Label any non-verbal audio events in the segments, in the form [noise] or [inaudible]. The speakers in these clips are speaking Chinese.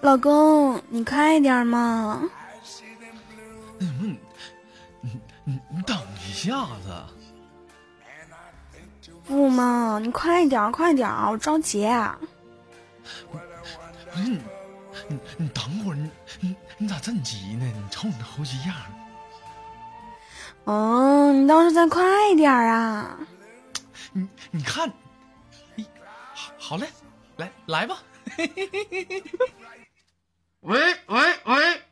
老公，你快点嘛！嗯，你你你等一下子。不嘛，你快点，快点，我着急。不是你，你你等会儿，你你你咋这么急呢？你瞅你那猴急样。嗯，你倒是再快点啊！你你看，你好好嘞，来来吧。喂喂喂，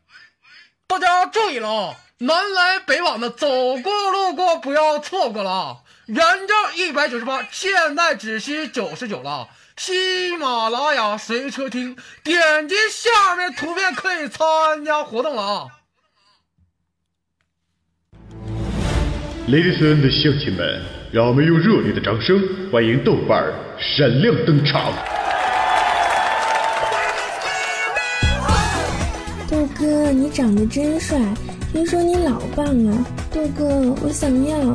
大家注意了，南来北往的走过路过不要错过了。原价一百九十八，现在只需九十九了。喜马拉雅随车听，点击下面图片可以参加活动了啊！Ladies and gentlemen，让我们用热烈的掌声欢迎豆瓣儿闪亮登场。豆哥，你长得真帅，听说你老棒啊！豆哥，我想要。[laughs]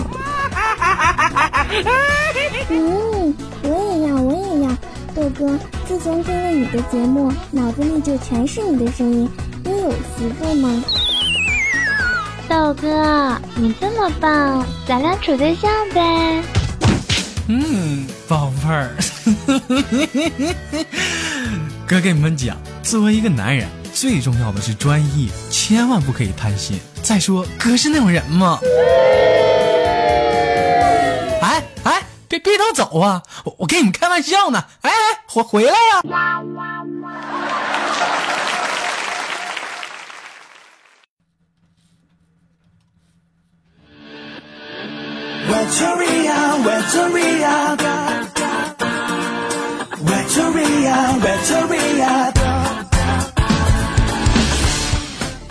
嗯，我也要，我也要。豆哥，自从听了你的节目，脑子里就全是你的声音。你有媳妇吗？豆哥，你这么棒，咱俩处对象呗。嗯，宝贝儿，[laughs] 哥跟你们讲，作为一个男人，最重要的是专一，千万不可以贪心。再说，哥是那种人吗？[laughs] 哎哎别别都走啊！我我跟你们开玩笑呢。哎哎，回回来呀！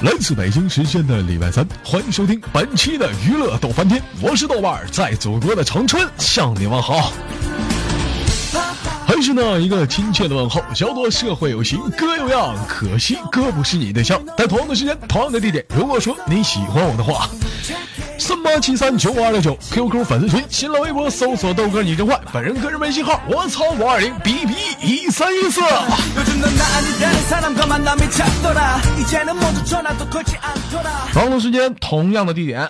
来自北京时间的礼拜三，欢迎收听本期的娱乐逗翻天，我是豆瓣，在祖国的长春向你问好。还是那一个亲切的问候，小朵社会有型哥有样，可惜哥不是你对象。在同样的时间，同样的地点，如果说你喜欢我的话。三八七三九五二六九 QQ 粉丝群，新浪微博搜索豆哥你真坏，本人个人微信号我操五二零 B B 一三一四。网络时间同样的地点。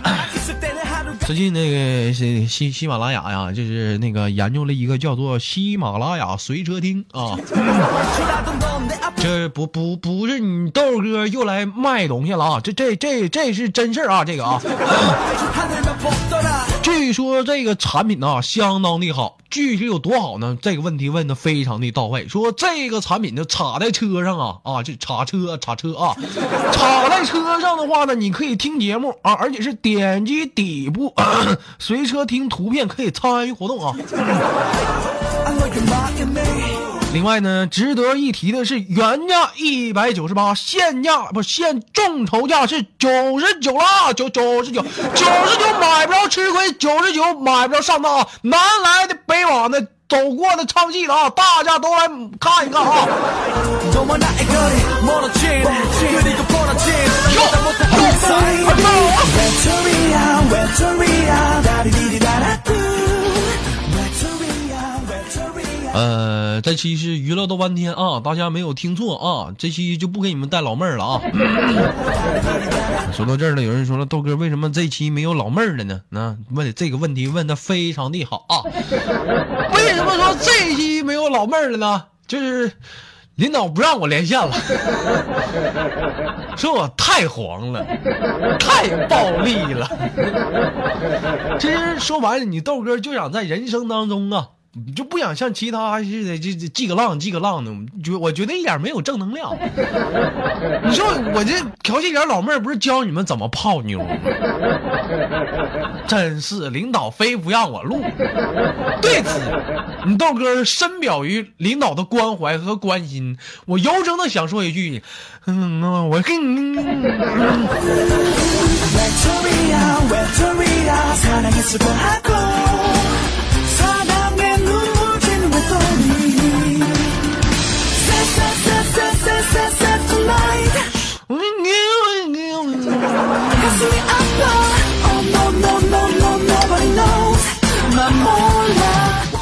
最近那个喜喜喜马拉雅呀，就是那个研究了一个叫做喜马拉雅随车听啊。[laughs] 这不不不是你豆哥又来卖东西了啊！这这这这是真事儿啊！这个啊，[laughs] 据说这个产品呢相当的好，具体有多好呢？这个问题问的非常的到位。说这个产品就插在车上啊啊，这插车插车啊，[laughs] 插在车上的话呢，你可以听节目啊，而且是点击底部 [coughs] 随车听图片可以参与活动啊。另外呢，值得一提的是，原价一百九十八，现价不现众筹价是九十九了，九九十九，九十九买不着吃亏，九十九买不着上当啊！南来的北往的，走过的唱戏的啊，大家都来看一看啊！呃，这期是娱乐豆半天啊，大家没有听错啊，这期就不给你们带老妹儿了啊。说到这儿了，有人说了，豆哥为什么这期没有老妹儿了呢？那问这个问题问的非常的好啊。为什么说这期没有老妹儿了呢？就是领导不让我连线了，说我太黄了，太暴力了。其实说白了，你豆哥就想在人生当中啊。你就不想像其他似的，这这记个浪记个浪的，就我觉得一点没有正能量。[laughs] 你说我这调戏点老妹儿，不是教你们怎么泡妞吗？真是领导非不让我录。对此，你豆哥深表于领导的关怀和关心。我由衷的想说一句，嗯，我跟你。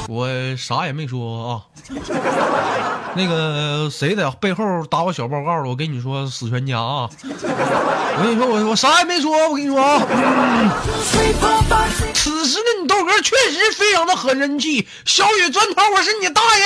我啥也没说啊。那个谁在背后打我小报告了？我跟你说死全家啊！我跟你说，我我啥也没说，我跟你说啊。此时的你豆哥确实非常的很人气，小雨砖头，我是你大爷！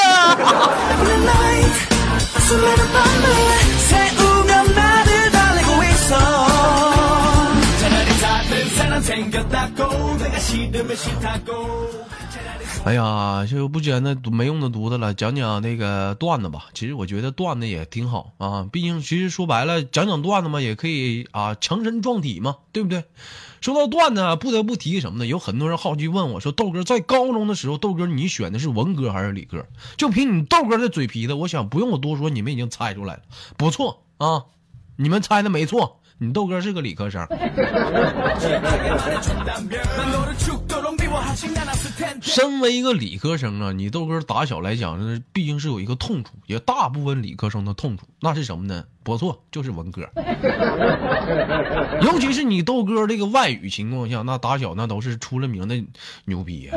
哎呀，就不讲那没用的犊子了，讲讲那个段子吧。其实我觉得段子也挺好啊，毕竟其实说白了，讲讲段子嘛，也可以啊强身壮体嘛，对不对？说到段子，不得不提什么呢？有很多人好奇问我说：“豆哥在高中的时候，豆哥你选的是文科还是理科？”就凭你豆哥的嘴皮子，我想不用我多说，你们已经猜出来了。不错啊，你们猜的没错。你豆哥是个理科生，身为一个理科生啊，你豆哥打小来讲，那，毕竟是有一个痛处，也大部分理科生的痛处，那是什么呢？不错，就是文科。尤其是你豆哥这个外语情况下，那打小那都是出了名的牛逼呀。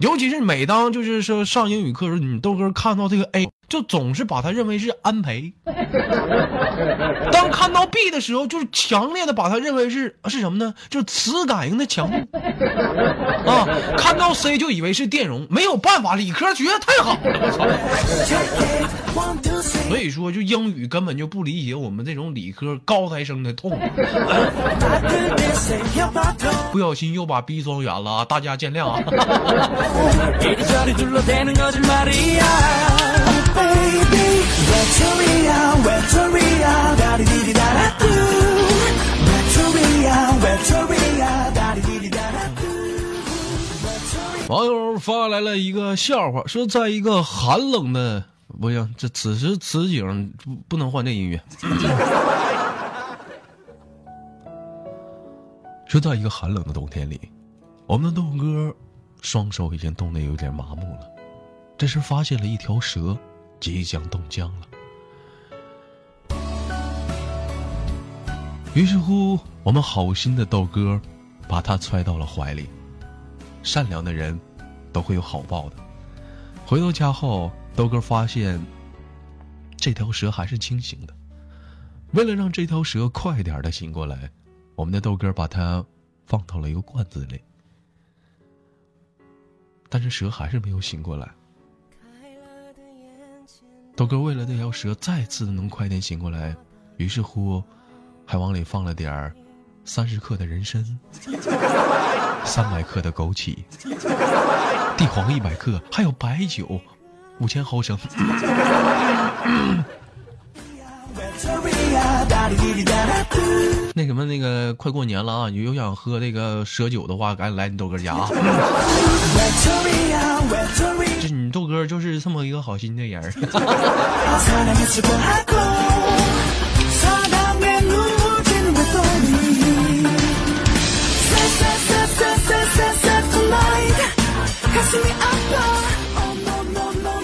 尤其是每当就是说上英语课时候，你豆哥看到这个 A。就总是把他认为是安培，当看到 B 的时候，就是强烈的把他认为是是什么呢？就是磁感应的强度啊！看到 C 就以为是电容，没有办法，理科学的太好了，我操！所以说，就英语根本就不理解我们这种理科高材生的痛。[laughs] 不小心又把 B 双远了，大家见谅啊！网友发来了一个笑话，说在一个寒冷的，不行，这此时此景不不能换这音乐。[laughs] 就在一个寒冷的冬天里，我们的豆哥双手已经冻得有点麻木了。这时发现了一条蛇，即将冻僵了。于是乎，我们好心的豆哥把它揣到了怀里。善良的人都会有好报的。回到家后，豆哥发现这条蛇还是清醒的。为了让这条蛇快点的醒过来，我们的豆哥把它放到了一个罐子里。但是蛇还是没有醒过来。豆哥为了那条蛇再次能快点醒过来，于是乎，还往里放了点儿三十克的人参，三百克的枸杞，地黄一百克，还有白酒五千毫升。那什么，那个快过年了啊！你有想喝那个蛇酒的话，赶紧来你豆哥家啊！这你豆哥就是这么一个好心的人。[laughs]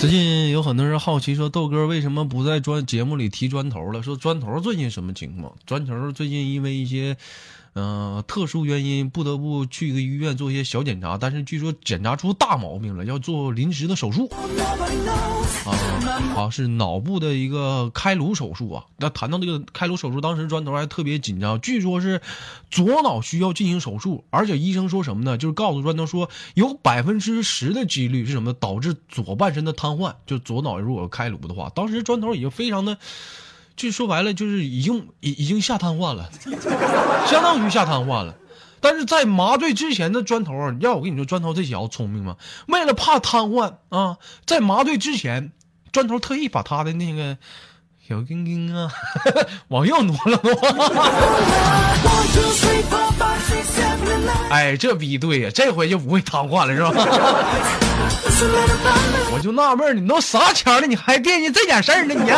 最近有很多人好奇说，豆哥为什么不在专节目里提砖头了？说砖头最近什么情况？砖头最近因为一些。嗯，特殊原因不得不去一个医院做一些小检查，但是据说检查出大毛病了，要做临时的手术。啊，好是脑部的一个开颅手术啊。那谈到这个开颅手术，当时砖头还特别紧张，据说是左脑需要进行手术，而且医生说什么呢？就是告诉砖头说有百分之十的几率是什么？导致左半身的瘫痪，就左脑如果开颅的话，当时砖头已经非常的。就说白了，就是已经已已经下瘫痪了，相当于下瘫痪了。但是在麻醉之前的砖头，要我跟你说，砖头这小子聪明吗？为了怕瘫痪啊，在麻醉之前，砖头特意把他的那个小丁丁啊 [laughs] 往右挪了挪。[laughs] 哎，这逼对呀，这回就不会瘫痪了，是吧？[laughs] 我就纳闷你都啥钱了，你还惦记这点事儿呢？你。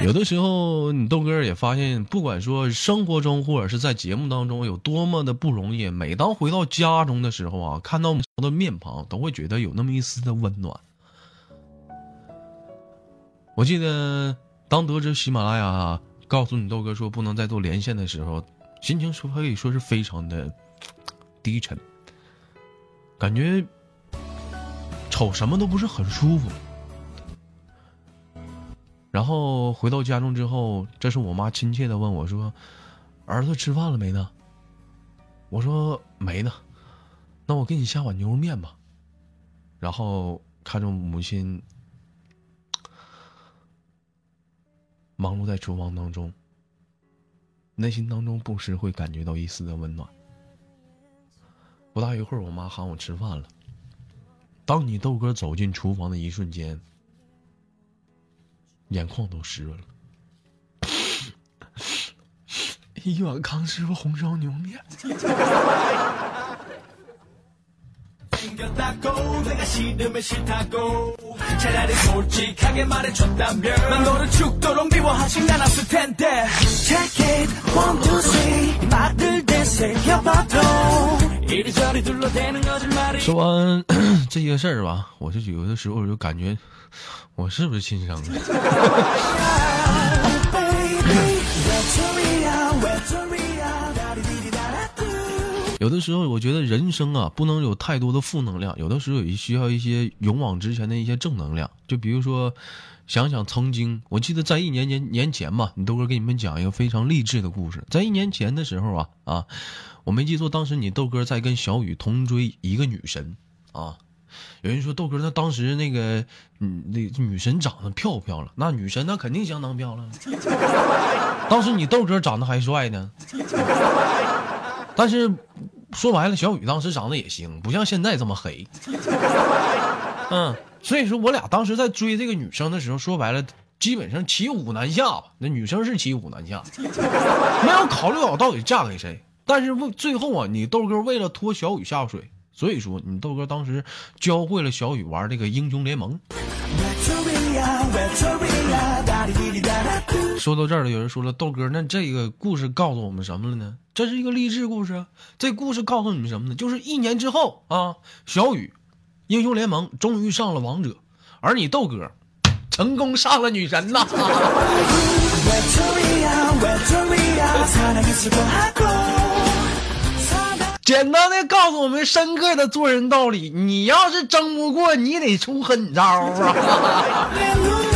有的时候，你豆哥也发现，不管说生活中或者是在节目当中有多么的不容易，每当回到家中的时候啊，看到我的面庞，都会觉得有那么一丝的温暖。我记得当得知喜马拉雅告诉你豆哥说不能再做连线的时候，心情说可以说是非常的低沉，感觉瞅什么都不是很舒服。然后回到家中之后，这是我妈亲切的问我说：“儿子吃饭了没呢？”我说：“没呢。”那我给你下碗牛肉面吧。然后看着母亲忙碌在厨房当中，内心当中不时会感觉到一丝的温暖。不大一会儿，我妈喊我吃饭了。当你豆哥走进厨房的一瞬间。眼眶都湿润了，[laughs] 一碗康师傅红烧牛面。说完 [clears throat] 这些事儿吧，我就有的时候我就感觉。我是不是亲生的？[laughs] 有的时候，我觉得人生啊，不能有太多的负能量，有的时候也需要一些勇往直前的一些正能量。就比如说，想想曾经，我记得在一年年年前吧，你豆哥给你们讲一个非常励志的故事。在一年前的时候啊啊，我没记错，当时你豆哥在跟小雨同追一个女神啊。有人说豆哥，那当时那个，嗯，那女神长得漂不漂亮？那女神那肯定相当漂亮。[laughs] 当时你豆哥长得还帅呢。但是说白了，小雨当时长得也行，不像现在这么黑。嗯，所以说我俩当时在追这个女生的时候，说白了，基本上骑虎难下吧。那女生是骑虎难下，[laughs] 没有考虑好到底嫁给谁。但是为最后啊，你豆哥为了拖小雨下水。所以说，你豆哥当时教会了小雨玩这个英雄联盟。说到这儿了，有人说了，豆哥，那这个故事告诉我们什么了呢？这是一个励志故事。这故事告诉你们什么呢？就是一年之后啊，小雨英雄联盟终于上了王者，而你豆哥成功上了女神呐。[laughs] 简单的告诉我们深刻的做人道理：你要是争不过，你得出狠招啊！[laughs]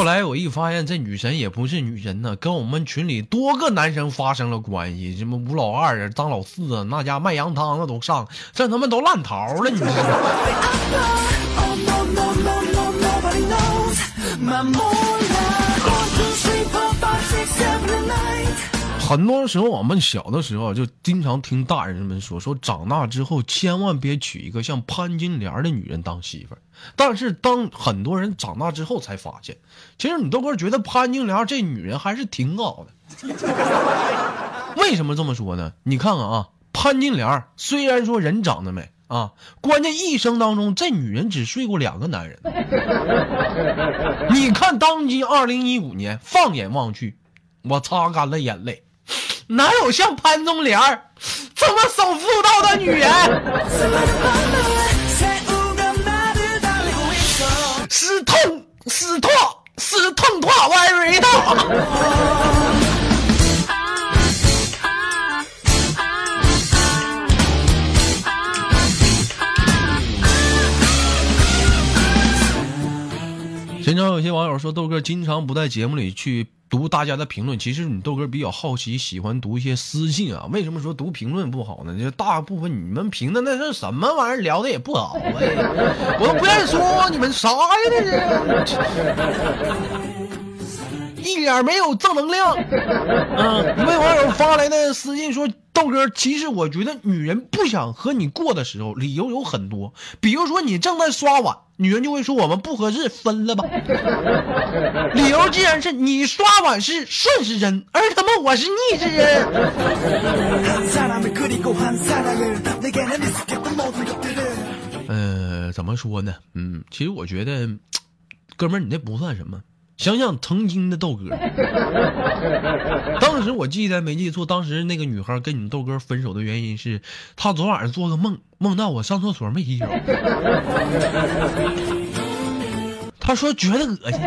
后来我一发现，这女神也不是女神呢，跟我们群里多个男生发生了关系，什么吴老二啊、张老四啊，那家卖羊汤的都上，这他妈都烂桃了，你知道吗？[laughs] 很多时候，我们小的时候就经常听大人们说，说长大之后千万别娶一个像潘金莲的女人当媳妇儿。但是，当很多人长大之后才发现，其实你豆哥觉得潘金莲这女人还是挺好的。为什么这么说呢？你看看啊，潘金莲虽然说人长得美啊，关键一生当中这女人只睡过两个男人。[laughs] 你看，当今二零一五年，放眼望去，我擦干了眼泪。哪有像潘金莲这么守妇道的女人？[laughs] 死痛，死痛，死痛痛，very 经常有些网友说，豆哥经常不在节目里去。读大家的评论，其实你豆哥比较好奇，喜欢读一些私信啊。为什么说读评论不好呢？就大部分你们评的那是什么玩意儿，聊的也不好哎，我都不愿意说你们啥呀，这是，一点没有正能量。[laughs] 嗯，一位网友发来的私信说。豆哥，其实我觉得女人不想和你过的时候，理由有很多。比如说你正在刷碗，女人就会说我们不合适，分了吧。[laughs] 理由既然是你刷碗是顺时针，而他妈我是逆时针。[laughs] 呃，怎么说呢？嗯，其实我觉得，哥们儿，你那不算什么。想想曾经的豆哥，当时我记得没记错，当时那个女孩跟你们豆哥分手的原因是，她昨晚上做个梦，梦到我上厕所没洗手，她说觉得恶心，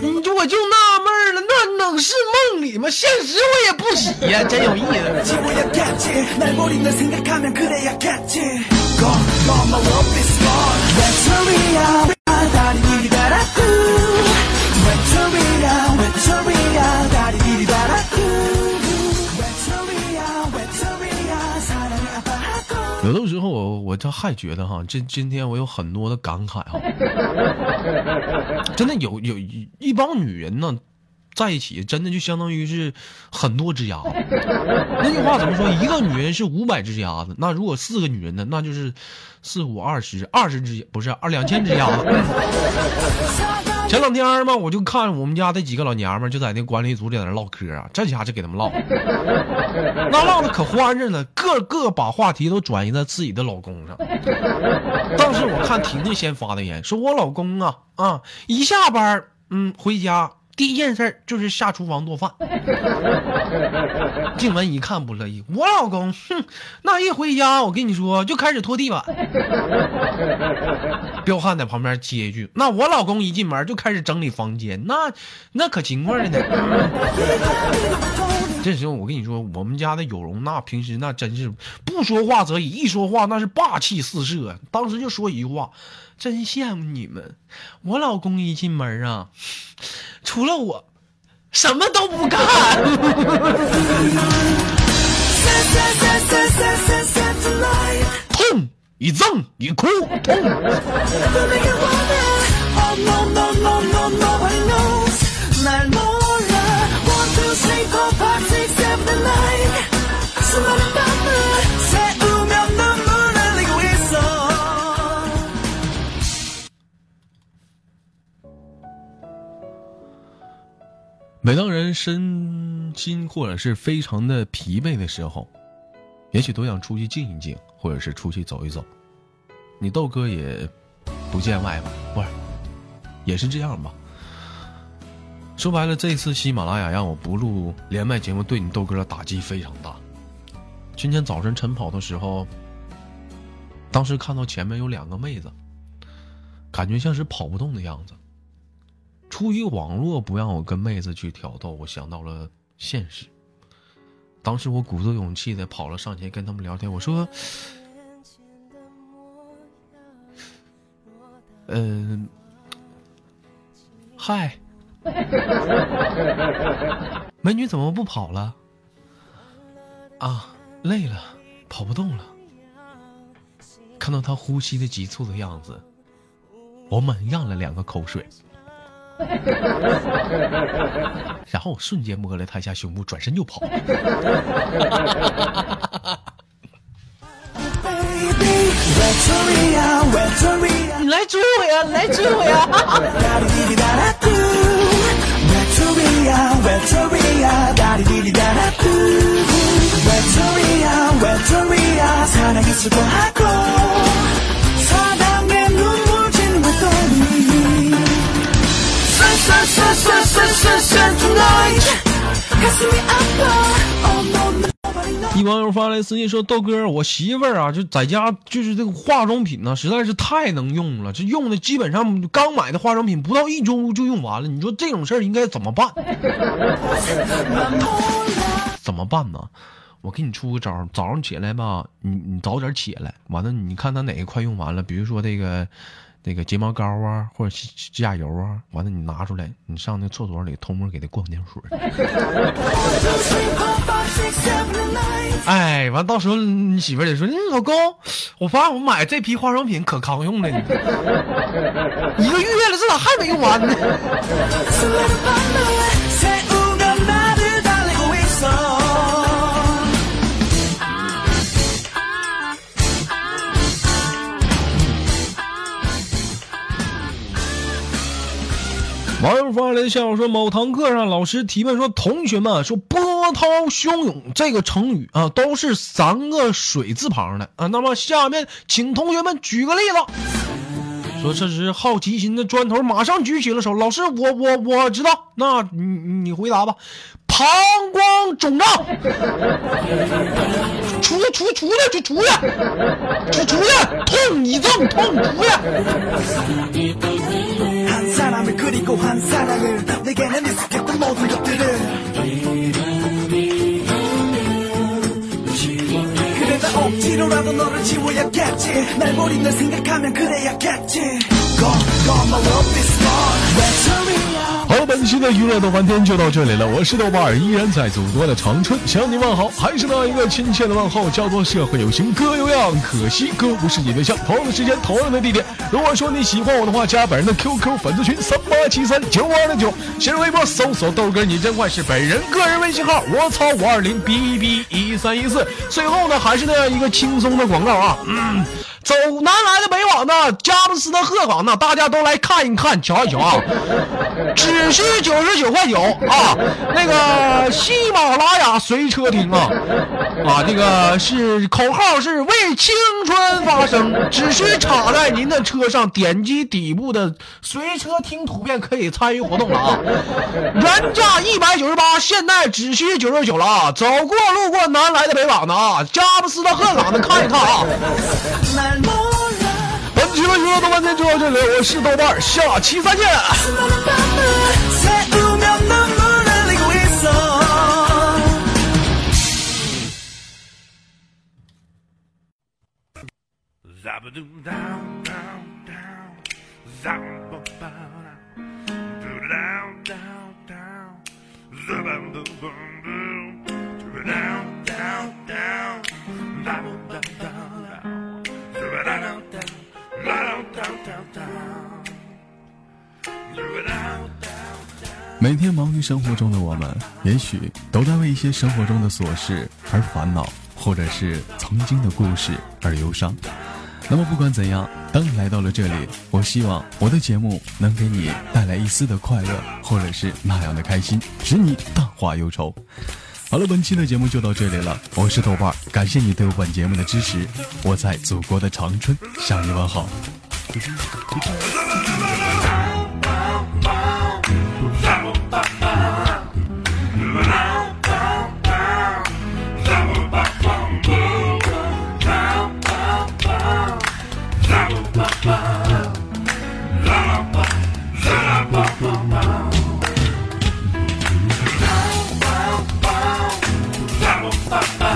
你就我就纳闷了，那能是梦里吗？现实我也不洗呀，真有意思。他还觉得哈，今今天我有很多的感慨哈，真的有有一一帮女人呢，在一起真的就相当于是很多只鸭子。那句话怎么说？一个女人是五百只鸭子，那如果四个女人呢，那就是四五二十二十只不是二两千只鸭子。前两天嘛，我就看我们家这几个老娘们就在那管理组里在那唠嗑啊，这下就给他们唠，那唠的可欢着呢，个个把话题都转移到自己的老公上。当时我看婷婷先发的言，说我老公啊啊，一下班嗯回家。第一件事就是下厨房做饭。静雯一看不乐意，我老公，哼，那一回家我跟你说就开始拖地板。彪悍在旁边接一句，那我老公一进门就开始整理房间，那那可勤快了呢。[laughs] 这时候我跟你说，我们家的有容那平时那真是不说话则已，一说话那是霸气四射。当时就说一句话，真羡慕你们，我老公一进门啊。除了我，什么都不干。痛一憎一哭。每当人身心或者是非常的疲惫的时候，也许都想出去静一静，或者是出去走一走。你豆哥也不见外吧？不是，也是这样吧？说白了，这次喜马拉雅让我不录连麦节目，对你豆哥的打击非常大。今天早晨晨跑的时候，当时看到前面有两个妹子，感觉像是跑不动的样子。出于网络不让我跟妹子去挑逗，我想到了现实。当时我鼓足勇气的跑了上前跟他们聊天，我说：“嗯，嗨，美女怎么不跑了？啊，累了，跑不动了。看到她呼吸的急促的样子，我猛咽了两个口水。” [laughs] 然后我瞬间摸了他一下胸部，转身就跑。你来追我呀！来追我呀！一网友发来私信说：“豆哥，我媳妇儿啊，就在家就是这个化妆品呢，实在是太能用了。这用的基本上刚买的化妆品不到一周就用完了。你说这种事儿应该怎么办？[laughs] 怎么办呢？我给你出个招早上起来吧，你你早点起来，完了你看他哪个快用完了，比如说这个。”那个睫毛膏啊，或者指甲油啊，完了你拿出来，你上那厕所里偷摸给他灌点水。[laughs] 哎，完到时候你媳妇得说：“老公，我发现我买这批化妆品可抗用了，一个月了，这咋还没用完呢？” [laughs] 网友发来的笑话说：某堂课上，老师提问说：“同学们说波涛汹涌这个成语啊，都是三个水字旁的啊。那么下面请同学们举个例子。”说这是好奇心的砖头，马上举起了手。老师，我我我知道，那你你回答吧。膀胱肿胀，出出出来就出来，出出来，痛你正痛出来。 한 사람을 그리고 한 사랑을 내게는 익숙했던 모든 것들을. 그래 다 억지로라도 너를 지워야겠지. 날 버린 널 생각하면 그래야겠지. Gone, gone, my love is gone. 외톨이야? 好了，本期的娱乐豆翻天就到这里了。我是豆瓣儿，依然在祖国的长春向你问好，还是那一个亲切的问候，叫做社会有形哥有样，可惜哥不是你对象。同样的时间，同样的地点。如果说你喜欢我的话，加本人的 QQ 粉丝群三八七三九五二零九，新浪微博搜索豆哥你真坏是本人个人微信号我操五二零 b b 一三一四。最后呢，还是那样一个轻松的广告啊，嗯。走南来的北往的，佳木斯的鹤岗的，大家都来看一看，瞧一瞧啊！只需九十九块九啊！那个喜马拉雅随车听啊啊！这个是口号是为青春发声，只需插在您的车上，点击底部的随车听图片可以参与活动了啊！原价一百九十八，现在只需九十九了啊！走过路过南来的北往的啊，佳木斯的鹤岗的看一看啊！本期的娱乐豆瓣天就到这里，我是豆瓣，下期再见。每天忙于生活中的我们，也许都在为一些生活中的琐事而烦恼，或者是曾经的故事而忧伤。那么不管怎样，当你来到了这里，我希望我的节目能给你带来一丝的快乐，或者是那样的开心，使你淡化忧愁。好了，本期的节目就到这里了，我是豆瓣，感谢你对本节目的支持，我在祖国的长春向你问好。fuck, fuck.